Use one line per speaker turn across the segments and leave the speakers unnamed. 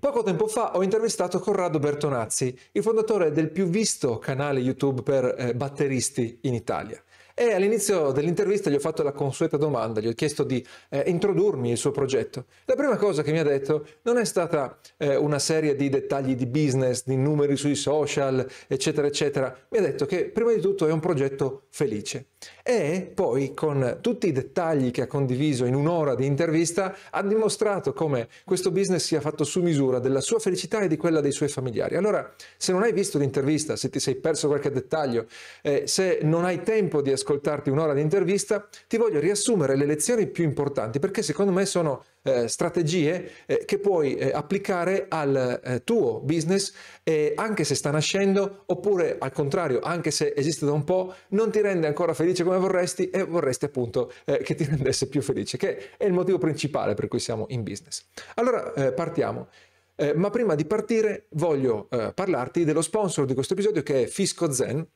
Poco tempo fa ho intervistato Corrado Bertonazzi, il fondatore del più visto canale YouTube per eh, batteristi in Italia. E all'inizio dell'intervista gli ho fatto la consueta domanda, gli ho chiesto di eh, introdurmi il suo progetto. La prima cosa che mi ha detto non è stata eh, una serie di dettagli di business, di numeri sui social, eccetera, eccetera. Mi ha detto che prima di tutto è un progetto felice. E poi con tutti i dettagli che ha condiviso in un'ora di intervista ha dimostrato come questo business sia fatto su misura della sua felicità e di quella dei suoi familiari. Allora, se non hai visto l'intervista, se ti sei perso qualche dettaglio, eh, se non hai tempo di ascoltarti un'ora di intervista, ti voglio riassumere le lezioni più importanti perché secondo me sono eh, strategie eh, che puoi eh, applicare al eh, tuo business anche se sta nascendo oppure al contrario, anche se esiste da un po', non ti rende ancora felice come vorresti e vorresti appunto eh, che ti rendesse più felice, che è il motivo principale per cui siamo in business. Allora eh, partiamo. ma prima di partire voglio parlarti dello sponsor di questo episodio che è Fisco Zen,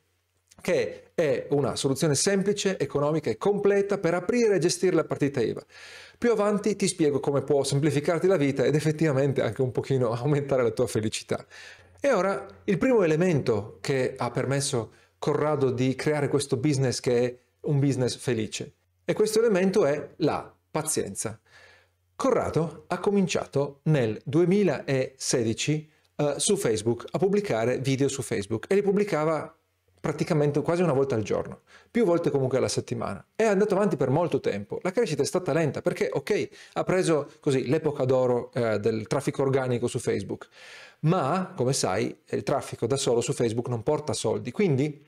che è una soluzione semplice, economica e completa per aprire e gestire la partita IVA. Più avanti ti spiego come può semplificarti la vita ed effettivamente anche un pochino aumentare la tua felicità. E ora il primo elemento che ha permesso Corrado di creare questo business che è un business felice. E questo elemento è la pazienza. Corrado ha cominciato nel 2016 uh, su Facebook a pubblicare video su Facebook e li pubblicava praticamente quasi una volta al giorno, più volte comunque alla settimana. È andato avanti per molto tempo. La crescita è stata lenta perché, ok, ha preso così l'epoca d'oro eh, del traffico organico su Facebook, ma come sai il traffico da solo su Facebook non porta soldi, quindi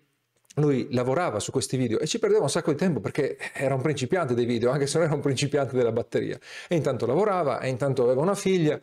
lui lavorava su questi video e ci perdeva un sacco di tempo perché era un principiante dei video, anche se non era un principiante della batteria. E intanto lavorava, e intanto aveva una figlia.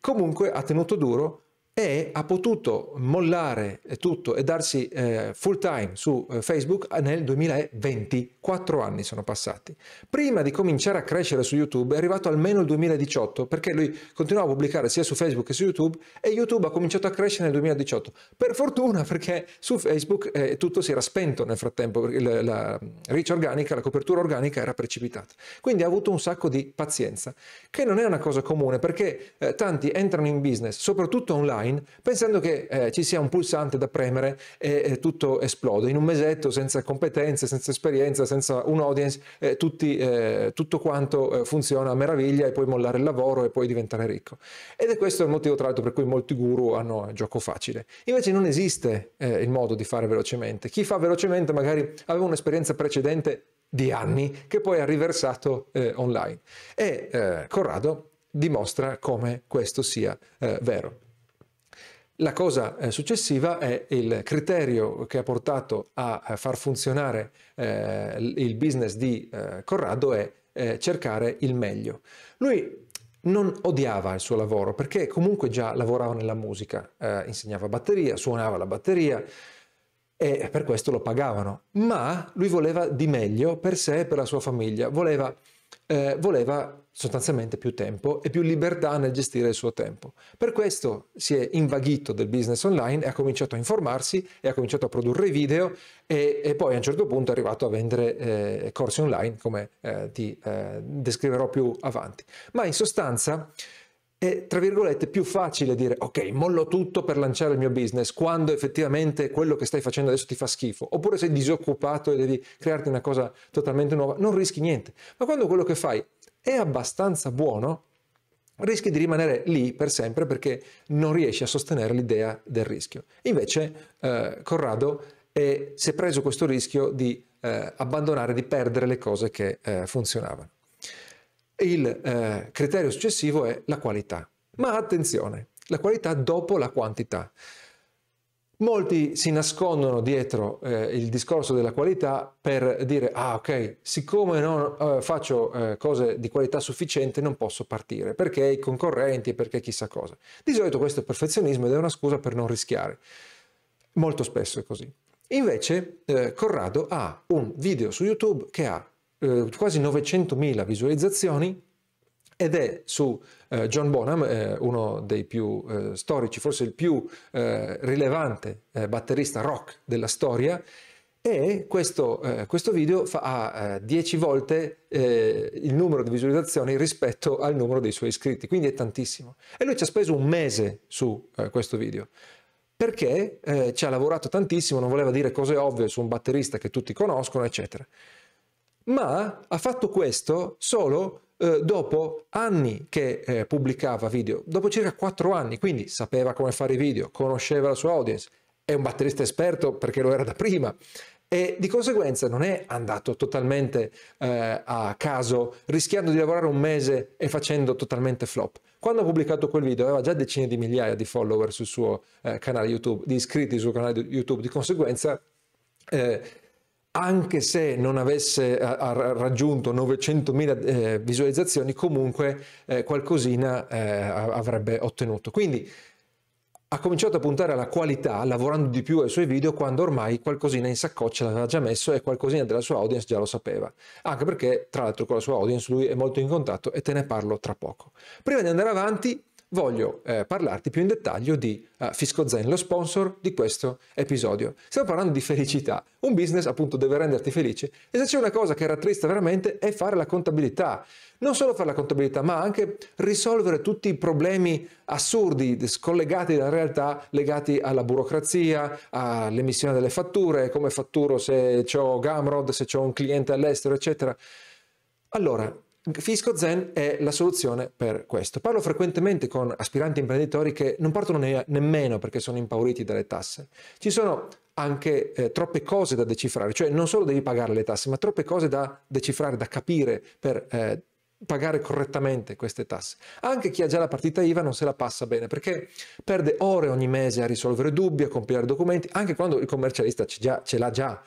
Comunque ha tenuto duro e ha potuto mollare tutto e darsi eh, full time su eh, Facebook nel 2020, quattro anni sono passati. Prima di cominciare a crescere su YouTube è arrivato almeno il 2018 perché lui continuava a pubblicare sia su Facebook che su YouTube e YouTube ha cominciato a crescere nel 2018. Per fortuna perché su Facebook eh, tutto si era spento nel frattempo, la, la reach organica, la copertura organica era precipitata. Quindi ha avuto un sacco di pazienza, che non è una cosa comune perché eh, tanti entrano in business, soprattutto online, online pensando che eh, ci sia un pulsante da premere e, e, tutto esplode. In un mesetto, senza competenze, senza esperienza, senza un audience, eh, tutti, eh, tutto quanto eh, funziona a meraviglia e puoi mollare il lavoro e poi diventare ricco. Ed è questo il motivo tra l'altro per cui molti guru hanno gioco facile. Invece non esiste eh, il modo di fare velocemente. Chi fa velocemente magari aveva un'esperienza precedente di anni che poi ha riversato eh, online. E Corrado dimostra come questo sia vero. La cosa eh, successiva è il criterio che ha portato a, far funzionare eh, il business di eh, Corrado è eh, cercare il meglio. Lui non odiava il suo lavoro perché comunque già lavorava nella musica, eh, insegnava batteria, suonava la batteria e per questo lo pagavano, ma lui voleva di meglio per sé e per la sua famiglia, voleva eh, voleva sostanzialmente più tempo e più libertà nel gestire il suo tempo. Per questo si è invaghito del business online e ha cominciato a informarsi e ha cominciato a produrre video e, e poi a un certo punto è arrivato a vendere eh, corsi online come eh, ti eh, descriverò più avanti. Ma in sostanza è tra virgolette più facile dire ok mollo tutto per lanciare il mio business quando effettivamente quello che stai facendo adesso ti fa schifo. Oppure sei disoccupato e devi crearti una cosa totalmente nuova non rischi niente. Ma quando quello che fai è abbastanza buono rischi di rimanere lì per sempre perché non riesci a sostenere l'idea del rischio. Invece eh, Corrado è, si è preso questo rischio di eh, abbandonare di perdere le cose che eh, funzionavano il eh, criterio successivo è la qualità. Ma attenzione, la qualità dopo la quantità. Molti si nascondono dietro eh, il discorso della qualità per dire ah ok, siccome non eh, faccio eh, cose di qualità sufficiente non posso partire, perché i concorrenti, perché chissà cosa. Di solito questo è perfezionismo ed è una scusa per non rischiare. Molto spesso è così. Invece eh, Corrado ha un video su YouTube che ha eh, quasi 900.000 visualizzazioni ed è su eh, John Bonham, eh, uno dei più eh, storici, forse il più eh, rilevante eh, batterista rock della storia, e questo, eh, questo video fa, ha 10 eh, volte il numero di visualizzazioni rispetto al numero dei suoi iscritti, quindi è tantissimo. E lui ci ha speso un mese su questo video perché ci ha lavorato tantissimo, non voleva dire cose ovvie su un batterista che tutti conoscono, eccetera. Ma ha fatto questo solo eh, dopo anni che pubblicava video, dopo circa 4 anni, quindi sapeva come fare i video, conosceva la sua audience, è un batterista esperto perché lo era da prima, e di conseguenza non è andato totalmente eh, a caso rischiando di lavorare un mese e facendo totalmente flop. Quando ha pubblicato quel video aveva già decine di migliaia di follower sul suo eh, canale YouTube, di iscritti sul canale YouTube, di conseguenza eh, anche se non avesse raggiunto 900.000 eh, visualizzazioni, comunque eh, qualcosina eh, avrebbe ottenuto. Quindi ha cominciato a puntare alla qualità lavorando di più ai suoi video quando ormai qualcosina in saccoccia l'aveva già messo e qualcosina della sua audience già lo sapeva. Anche perché, tra l'altro, con la sua audience lui è molto in contatto e te ne parlo tra poco. Prima di andare avanti, voglio eh, parlarti più in dettaglio di uh, Fisco Zen, lo sponsor di questo episodio. Stiamo parlando di felicità. Un business appunto deve renderti felice e se c'è una cosa che rattrista veramente è fare la contabilità. Non solo fare la contabilità, ma anche risolvere tutti i problemi assurdi scollegati dalla realtà legati alla burocrazia, all'emissione delle fatture, come fatturo se ho Gamrod, se ho un cliente all'estero, eccetera. Allora, Fisco Zen è la soluzione per questo. Parlo frequentemente con aspiranti imprenditori che non partono ne- nemmeno perché sono impauriti dalle tasse. Ci sono anche eh, troppe cose da decifrare, cioè non solo devi pagare le tasse, ma troppe cose da decifrare, da capire per eh, pagare correttamente queste tasse. Anche chi ha già la partita IVA non se la passa bene perché perde ore ogni mese a risolvere dubbi, a compilare documenti, anche quando il commercialista ce, l'ha già.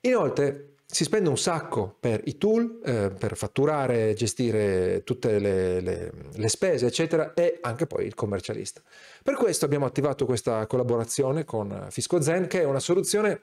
Inoltre, si spende un sacco per i tool, eh, per fatturare, gestire tutte le, le, le, spese, eccetera, e anche poi il commercialista. Per questo abbiamo attivato questa collaborazione con Fisco Zen, che è una soluzione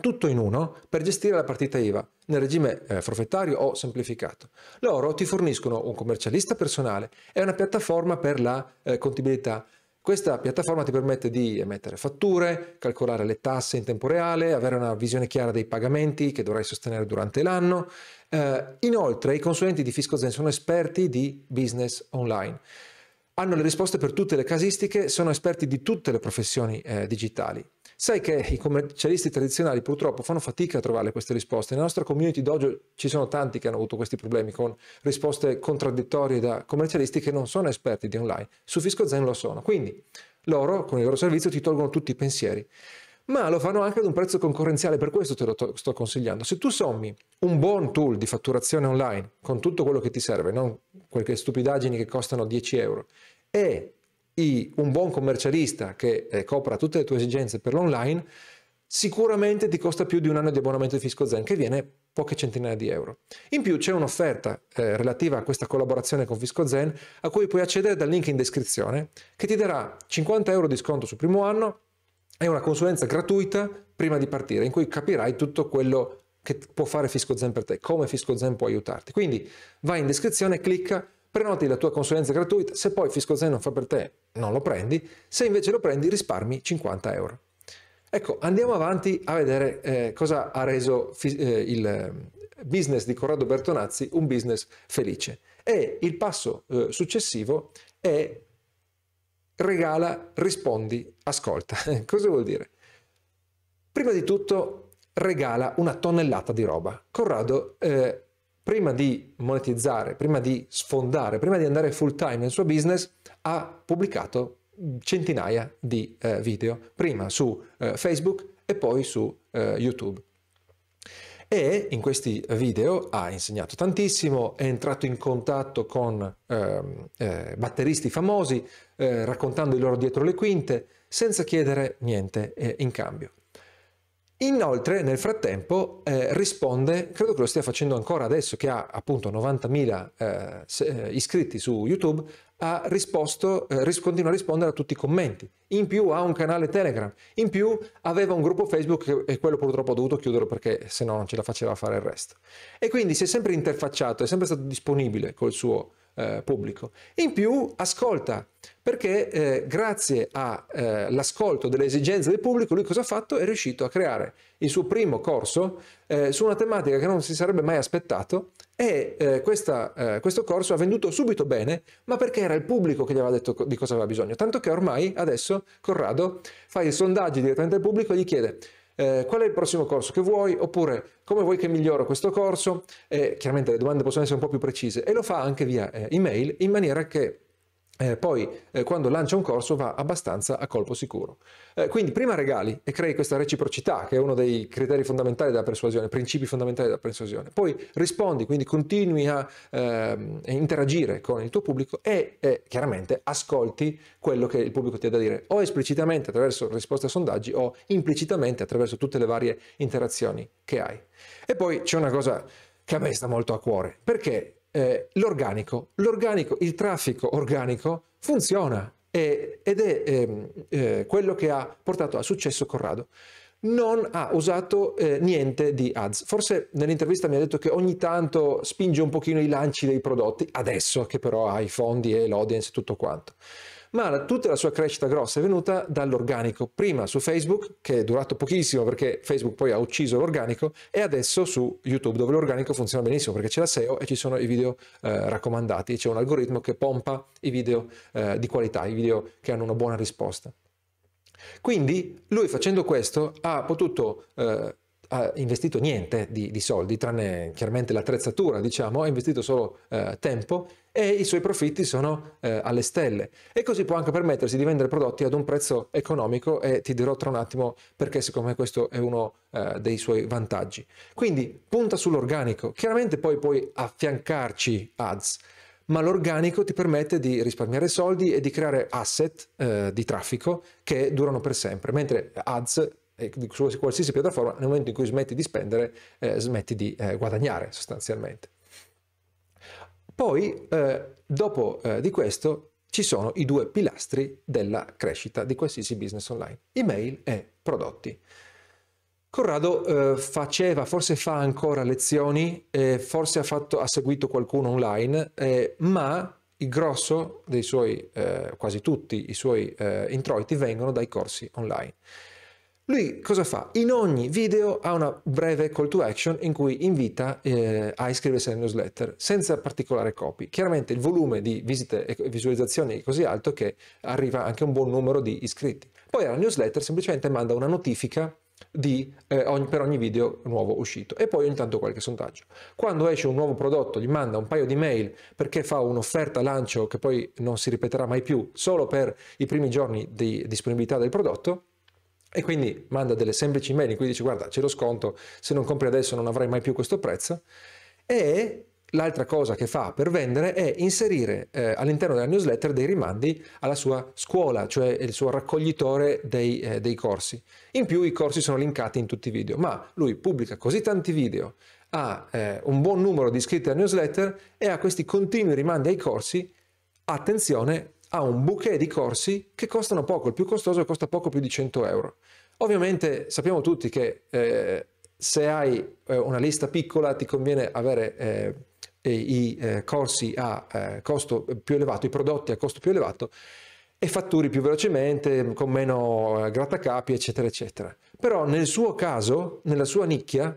tutto in uno per gestire la partita IVA nel regime eh, forfettario o semplificato. Loro ti forniscono un commercialista personale e una piattaforma per la eh, contabilità questa piattaforma ti permette di emettere fatture, calcolare le tasse in tempo reale, avere una visione chiara dei pagamenti che dovrai sostenere durante l'anno. Eh, inoltre i consulenti di FiscoZen sono esperti di business online. Hanno le risposte per tutte le casistiche, sono esperti di tutte le professioni eh, digitali. Sai che i commercialisti tradizionali purtroppo fanno fatica a trovare queste risposte. Nella nostra community dojo ci sono tanti che hanno avuto questi problemi con risposte contraddittorie da commercialisti che non sono esperti di online. Su FiscoZen lo sono. Quindi loro con il loro servizio ti tolgono tutti i pensieri. Ma lo fanno anche ad un prezzo concorrenziale, per questo te lo to- sto consigliando. Se tu sommi un buon tool di fatturazione online con tutto quello che ti serve, non quelle stupidaggini che costano 10 euro, e un buon commercialista che eh, copra tutte le tue esigenze per l'online, sicuramente ti costa più di un anno di abbonamento di Fisco Zen, che viene poche centinaia di euro. In più c'è un'offerta eh, relativa a questa collaborazione con Fisco Zen a cui puoi accedere dal link in descrizione che ti darà 50 euro di sconto sul primo anno e una consulenza gratuita prima di partire in cui capirai tutto quello che può fare Fisco Zen per te, come Fisco Zen può aiutarti. Quindi vai in descrizione, clicca, prenoti la tua consulenza gratuita, se poi Fisco Zen non fa per te non lo prendi, se invece lo prendi risparmi 50 euro. Ecco, andiamo avanti a vedere eh, cosa ha reso eh, il business di Corrado Bertonazzi un business felice. E il passo eh, successivo è regala, rispondi, ascolta. cosa vuol dire? Prima di tutto regala una tonnellata di roba. Corrado eh, prima di monetizzare, prima di sfondare, prima di andare full time nel suo business, ha pubblicato centinaia di eh, video, prima su eh, Facebook e poi su eh, YouTube. E in questi video ha insegnato tantissimo, è entrato in contatto con ehm, eh, batteristi famosi, eh, raccontando il loro dietro le quinte, senza chiedere niente eh, in cambio. Inoltre, nel frattempo, eh, risponde, credo che lo stia facendo ancora adesso, che ha appunto 90.000 eh, eh, iscritti su YouTube, ha risposto, eh, continua a rispondere a tutti i commenti. In più ha un canale Telegram, in più aveva un gruppo Facebook e quello purtroppo ha dovuto chiuderlo perché se no non ce la faceva fare il resto. E quindi si è sempre interfacciato, è sempre stato disponibile col suo eh, pubblico. In più ascolta, perché eh, grazie all'ascolto eh, delle esigenze del pubblico lui cosa ha fatto? È riuscito a creare il suo primo corso eh, su una tematica che non si sarebbe mai aspettato e questa, questo corso ha venduto subito bene, ma perché era il pubblico che gli aveva detto di cosa aveva bisogno. Tanto che ormai adesso Corrado fa i sondaggi direttamente al pubblico e gli chiede eh, qual è il prossimo corso che vuoi, oppure come vuoi che miglioro questo corso. Eh, chiaramente le domande possono essere un po' più precise e lo fa anche via eh, email in maniera che eh, poi eh, quando lancia un corso va abbastanza a colpo sicuro. Eh, quindi prima regali e crei questa reciprocità che è uno dei criteri fondamentali della persuasione, principi fondamentali della persuasione. Poi rispondi, quindi continui a ehm, interagire con il tuo pubblico e chiaramente ascolti quello che il pubblico ti ha da dire, o esplicitamente attraverso risposte a sondaggi o implicitamente attraverso tutte le varie interazioni che hai. E poi c'è una cosa che a me sta molto a cuore, perché eh, l'organico. L'organico, il traffico organico funziona e, ed è eh, eh, quello che ha portato a successo Corrado. Non ha usato eh, niente di ads. Forse nell'intervista mi ha detto che ogni tanto spinge un pochino i lanci dei prodotti, adesso che però ha i fondi e l'audience e tutto quanto ma tutta la sua crescita grossa è venuta dall'organico, prima su Facebook, che è durato pochissimo perché Facebook poi ha ucciso l'organico, e adesso su YouTube, dove l'organico funziona benissimo perché c'è la SEO e ci sono i video eh, raccomandati, c'è un algoritmo che pompa i video eh, di qualità, i video che hanno una buona risposta. Quindi lui facendo questo ha potuto eh, ha investito niente di, di, soldi, tranne chiaramente l'attrezzatura, diciamo, ha investito solo eh, tempo e i suoi profitti sono eh, alle stelle. E così può anche permettersi di vendere prodotti ad un prezzo economico e ti dirò tra un attimo perché secondo me questo è uno eh, dei suoi vantaggi. Quindi punta sull'organico, chiaramente poi puoi affiancarci ads, ma l'organico ti permette di risparmiare soldi e di creare asset eh, di traffico che durano per sempre, mentre ads su qualsiasi piattaforma, nel momento in cui smetti di spendere, eh, smetti di eh, guadagnare sostanzialmente. Poi, eh, dopo eh, di questo, ci sono i due pilastri della crescita di qualsiasi business online, email e prodotti. Corrado eh, faceva, forse fa ancora lezioni, forse ha, fatto, ha, seguito qualcuno online, eh, ma il grosso dei suoi, quasi tutti i suoi introiti vengono dai corsi online. Lui cosa fa? In ogni video ha una breve call to action in cui invita eh, a iscriversi alla newsletter senza particolare copy. Chiaramente il volume di visite e visualizzazioni è così alto che arriva anche un buon numero di iscritti. Poi alla newsletter semplicemente manda una notifica di, eh, ogni, per ogni video nuovo uscito e poi ogni tanto qualche sondaggio. Quando esce un nuovo prodotto gli manda un paio di mail perché fa un'offerta lancio che poi non si ripeterà mai più solo per i primi giorni di disponibilità del prodotto e quindi manda delle semplici email in cui dice guarda c'è lo sconto, se non compri adesso non avrai mai più questo prezzo e l'altra cosa che fa per vendere è inserire eh, all'interno della newsletter dei rimandi alla sua scuola, cioè il suo raccoglitore dei, eh, dei corsi. In più i corsi sono linkati in tutti i video, ma lui pubblica così tanti video, ha eh, un buon numero di iscritti alla newsletter e ha questi continui rimandi ai corsi. Attenzione, ha un bouquet di corsi che costano poco, il più costoso costa poco più di 100 euro. Ovviamente sappiamo tutti che eh, se hai eh, una lista piccola ti conviene avere eh, i eh, corsi a eh, costo più elevato, i prodotti a costo più elevato e fatturi più velocemente, con meno eh, grattacapi, eccetera, eccetera. Però nel suo caso, nella sua nicchia,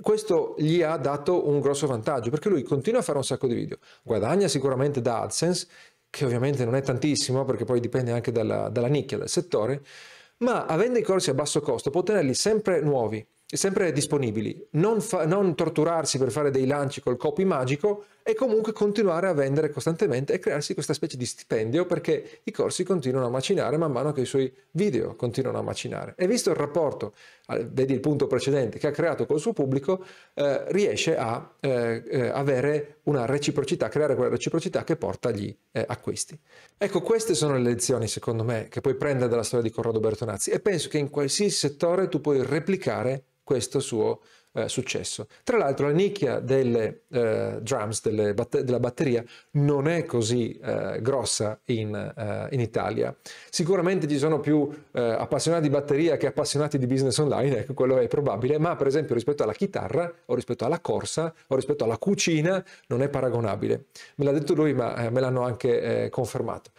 questo gli ha dato un grosso vantaggio perché lui continua a fare un sacco di video, guadagna sicuramente da AdSense, che ovviamente non è tantissimo perché poi dipende anche dalla, dalla nicchia del settore, ma avendo i corsi a basso costo può tenerli sempre nuovi sempre disponibili, non, fa, non, torturarsi per fare dei lanci col copy magico e comunque continuare a vendere costantemente e crearsi questa specie di stipendio perché i corsi continuano a macinare man mano che i suoi video continuano a macinare. E visto il rapporto, vedi il punto precedente, che ha creato col suo pubblico, eh, riesce a eh, eh, avere una reciprocità, creare quella reciprocità che porta agli eh, acquisti. Ecco, queste sono le lezioni, secondo me, che puoi prendere dalla storia di Corrado Bertonazzi e penso che in qualsiasi settore tu puoi replicare questo suo eh, successo. Tra l'altro la nicchia delle eh, drums, delle batter- della batteria, non è così eh, grossa in, eh, in, Italia. Sicuramente ci sono più eh, appassionati di batteria che appassionati di business online, ecco, quello è probabile, ma per esempio rispetto alla chitarra o rispetto alla corsa o rispetto alla cucina non è paragonabile. Me l'ha detto lui, ma eh, me l'hanno anche confermato.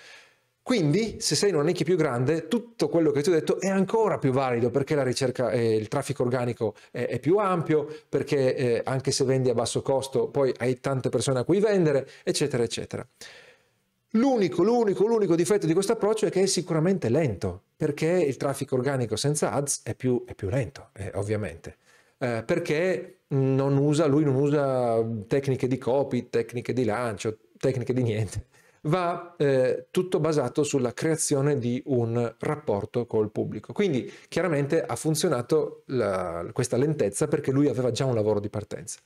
Quindi, se sei in una nicchia più grande, tutto quello che ti ho detto è ancora più valido perché la ricerca, eh, il traffico organico è, è più ampio, perché eh, anche se vendi a basso costo, poi hai tante persone a cui vendere, eccetera, eccetera. L'unico, l'unico, l'unico difetto di questo approccio è che è sicuramente lento, perché il traffico organico senza ads è più, è più lento, eh, ovviamente. Eh, perché non usa, lui non usa tecniche di copy, tecniche di lancio, tecniche di niente va eh, tutto basato sulla creazione di un rapporto col pubblico. Quindi chiaramente ha funzionato la, questa lentezza perché lui aveva già un lavoro di partenza.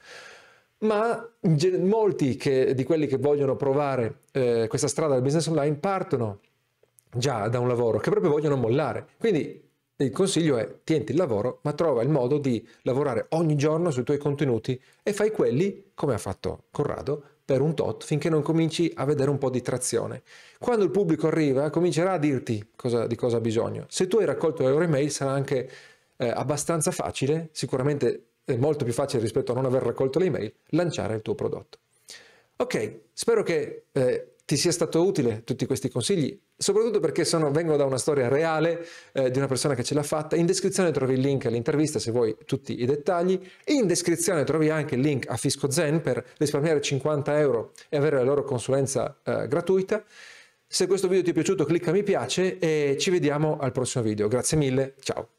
Ma molti che, di quelli che vogliono provare eh, questa strada del business online partono già da un lavoro che proprio vogliono mollare. Quindi il consiglio è tienti il lavoro, ma trova il modo di lavorare ogni giorno sui tuoi contenuti e fai quelli, come ha fatto Corrado, per un tot finché non cominci a vedere un po' di trazione. Quando il pubblico arriva comincerà a dirti cosa, di cosa ha bisogno. Se tu hai raccolto le loro email sarà anche eh, abbastanza facile, sicuramente è molto più facile rispetto a non aver raccolto le email, lanciare il tuo prodotto. Ok, spero che eh, ti sia stato utile tutti questi consigli, soprattutto perché sono, vengono da una storia reale eh, di una persona che ce l'ha fatta. In descrizione trovi il link all'intervista se vuoi tutti i dettagli. In descrizione trovi anche il link a Fisco Zen per risparmiare 50 euro e avere la loro consulenza eh, gratuita. Se questo video ti è piaciuto clicca mi piace e ci vediamo al prossimo video. Grazie mille, ciao!